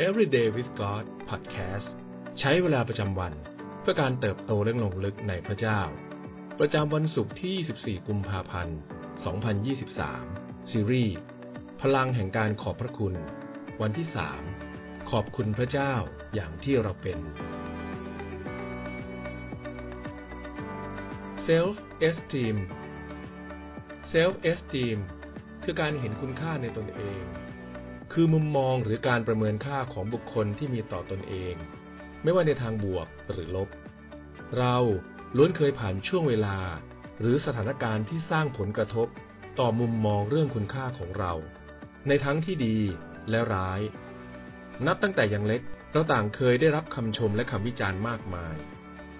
Everyday with God Podcast ใช้เวลาประจำวัน เพื่อการเติบโตและลงลึกในพระเจ้า ประจำวันศุกร์ที่ 24 กุมภาพันธ์ 2023 ซีรีส์พลังแห่งการขอบพระคุณ วันที่ 3 ขอบคุณพระเจ้าอย่างที่เราเป็น Self Esteem Self Esteem คือการเห็นคุณค่าในตนเอง คือมุมมองหรือการประเมินค่าของบุคคลที่มีต่อตนเอง ไม่ว่าในทางบวกหรือลบ เราล้วนเคยผ่านช่วงเวลา หรือสถานการณ์ที่สร้างผลกระทบ ต่อมุมมองเรื่องคุณค่าของเรา ในทั้งที่ดีและร้าย นับตั้งแต่ยังเล็กเราต่างเคยได้รับคำชมและคำวิจารณ์มากมาย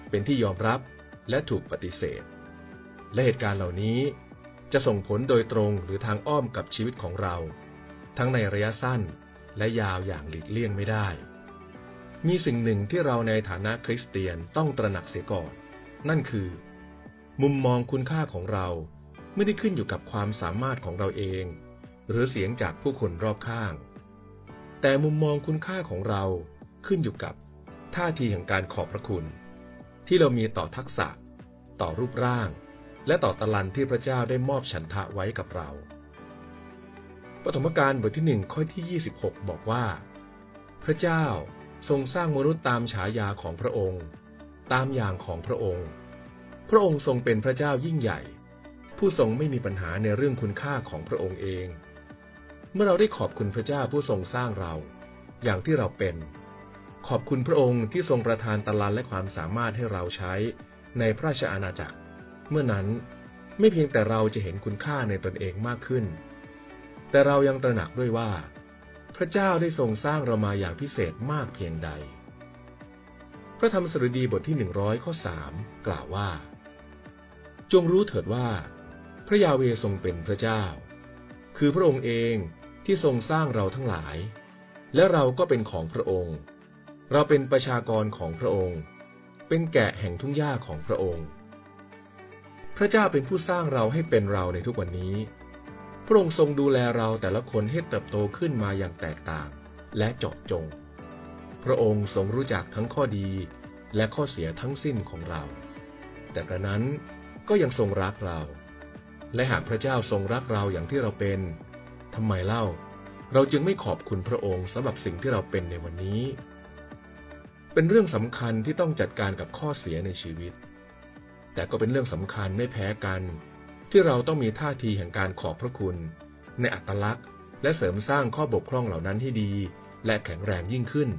เป็นที่ยอมรับและถูกปฏิเสธ และเหตุการณ์เหล่านี้จะส่งผลโดยตรงหรือทางอ้อมกับชีวิตของเรา ทั้งในระยะสั้นและยาวอย่างหลีกเลี่ยงไม่ได้ มีสิ่งหนึ่งที่เราในฐานะคริสเตียนต้องตระหนักเสียก่อน นั่นคือ มุมมองคุณค่าของเราไม่ได้ขึ้นอยู่กับความสามารถของเราเอง หรือเสียงจากผู้คนรอบข้าง แต่มุมมองคุณค่าของเราขึ้นอยู่กับท่าทีแห่งการขอบพระคุณ ที่เรามีต่อทักษะ ต่อรูปร่าง และต่อตะลันที่พระเจ้าได้มอบฉันทะไว้กับเรา ปฐมกาลบทที่หนึ่งข้อที่ 26 บอกว่า พระเจ้าทรงสร้างมนุษย์ตามฉายาของพระองค์ ตามอย่างของพระองค์ พระองค์ทรงเป็นพระเจ้ายิ่งใหญ่ ผู้ทรงไม่มีปัญหาในเรื่องคุณค่าของพระองค์เอง เมื่อเราได้ขอบคุณพระเจ้าผู้ทรงสร้างเรา อย่างที่เราเป็น ขอบคุณพระองค์ที่ทรงประทานตะลันและความสามารถให้เราใช้ในพระราชอาณาจักร เมื่อนั้นไม่เพียงแต่เราจะเห็นคุณค่าในตนเองมากขึ้น แต่เรายังตระหนักด้วยว่า พระเจ้าได้ทรงสร้างเรามาอย่างพิเศษมากเพียงใด พระธรรมสดุดีบทที่หนึ่งร้อยข้อสามกล่าวว่า จงรู้เถิดว่า พระยาเวทรงเป็นพระเจ้า คือพระองค์เองที่ทรงสร้างเราทั้งหลาย และเราก็เป็นของพระองค์ เราเป็นประชากรของพระองค์ เป็นแกะแห่งทุ่งหญ้าของพระองค์ พระเจ้าเป็นผู้สร้างเราให้เป็นเราในทุกวันนี้ พระองค์ทรงดูแลเราแต่ละคนให้เติบโตขึ้นมาอย่างแตกต่าง และเจาะจง พระองค์ทรงรู้จักทั้งข้อดีและข้อเสียทั้งสิ้นของเรา แต่กระนั้นก็ยังทรงรักเรา และหากพระเจ้าทรงรักเราอย่างที่เราเป็นทำไมเล่า เราจึงไม่ขอบคุณพระองค์สำหรับสิ่งที่เราเป็นในวันนี้ เป็นเรื่องสำคัญที่ต้องจัดการกับข้อเสียในชีวิต แต่ก็เป็นเรื่องสำคัญไม่แพ้กัน ที่เราต้องมีท่าทีแห่งการขอบพระคุณ ในอัตลักษณ์ และเสริมสร้างข้อบกพร่องเหล่านั้นให้ดี และแข็งแรงยิ่งขึ้น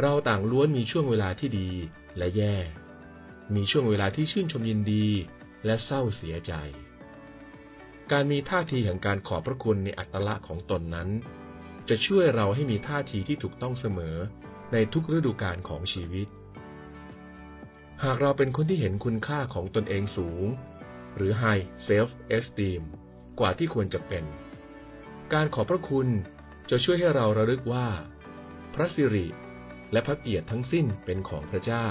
เราต่างล้วนมีช่วงเวลาที่ดีและแย่ มีช่วงเวลาที่ชื่นชมยินดี และเศร้าเสียใจ การมีท่าทีแห่งการขอบพระคุณในอัตลักษณ์ของตนนั้น จะช่วยเราให้มีท่าทีที่ถูกต้องเสมอในทุกฤดูกาลของชีวิต หากเราเป็นคนที่เห็นคุณค่าของตนเองสูง หรือ high self esteem กว่าที่ควรจะเป็น การขอบพระคุณจะช่วยให้เราระลึกว่า พระสิริและพระเกียรติทั้งสิ้นเป็นของพระเจ้า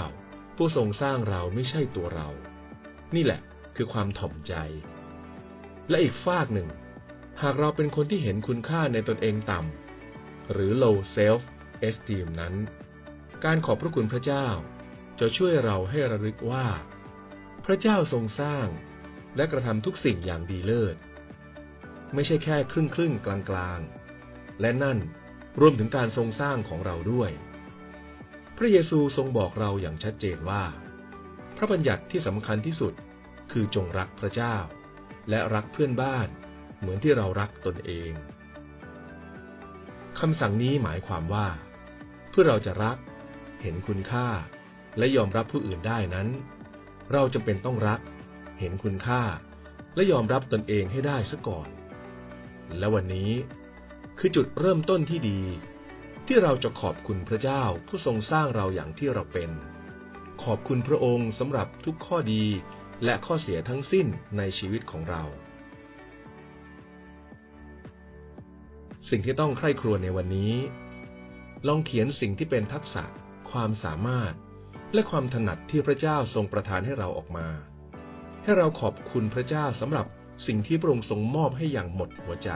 ผู้ทรงสร้างเราไม่ใช่ตัวเรา นี่แหละคือความถ่อมใจ และอีกฝากหนึ่ง หากเราเป็นคนที่เห็นคุณค่าในตนเองต่ำหรือ low self esteem นั้น การขอบพระคุณพระเจ้า จะช่วยเราให้ระลึกว่า พระเจ้าทรงสร้าง และกระทำทุกสิ่งอย่างดีเลิศ ไม่ใช่แค่ครึ่งครึ่งกลางกลางและนั่นรวมถึงการทรงสร้างของเราด้วย พระเยซูทรงบอกเราอย่างชัดเจนว่า พระบัญญัติที่สำคัญที่สุดคือจงรักพระเจ้า และรักเพื่อนบ้านเหมือนที่เรารักตนเองคำสั่งนี้หมายความว่า เพื่อเราจะรัก เห็นคุณค่า และยอมรับผู้อื่นได้นั้น เราจำเป็นต้องรัก ห็นคุณค่า และยอมรับตนเองให้ได้ซะก่อน และวันนี้คือจุดเริ่มต้นที่ดี ที่เราจะขอบคุณพระเจ้าผู้ทรงสร้างเราอย่างที่เราเป็น ขอบคุณพระองค์สำหรับทุกข้อดีและข้อเสียทั้งสิ้นในชีวิตของเรา สิ่งที่ต้องใคร่ครวญในวันนี้ ลองเขียนสิ่งที่เป็นทักษะ ความสามารถ และความถนัดที่พระเจ้าทรงประทานให้เราออกมา ให้เราขอบคุณพระเจ้าสำหรับสิ่งที่พระองค์ทรงมอบให้อย่างหมดหัวใจ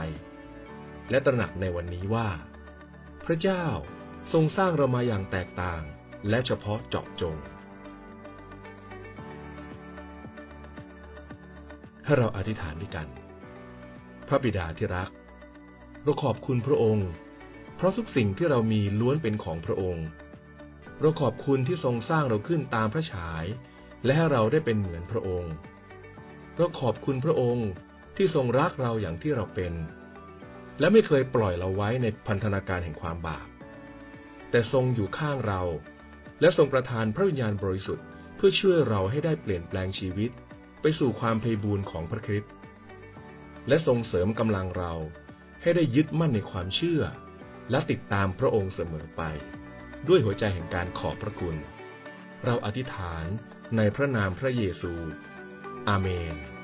และตระหนักในวันนี้ว่า พระเจ้าทรงสร้างเรามาอย่างแตกต่างและเฉพาะเจาะจง ให้เราอธิษฐานด้วยกัน พระบิดาที่รัก เราขอบคุณพระองค์ เพราะทุกสิ่งที่เรามีล้วนเป็นของพระองค์ เราขอบคุณที่ทรงสร้างเราขึ้นตามพระฉาย และให้เราได้เป็นเหมือนพระองค์ เราขอบคุณพระองค์ที่ทรงรักเราอย่างที่เราเป็น และไม่เคยปล่อยเราไว้ในพันธนาการแห่งความบาป แต่ทรงอยู่ข้างเรา และทรงประทานพระวิญญาณบริสุทธิ์เพื่อช่วยเราให้ได้เปลี่ยนแปลงชีวิต ไปสู่ความเพบูรณ์ของพระคริสต์และทรงเสริมกำลังเราให้ได้ยึดมั่นในความเชื่อ และติดตามพระองค์เสมอไป ด้วยหัวใจแห่งการขอบพระคุณ เราอธิษฐานในพระนามพระเยซู อาเมน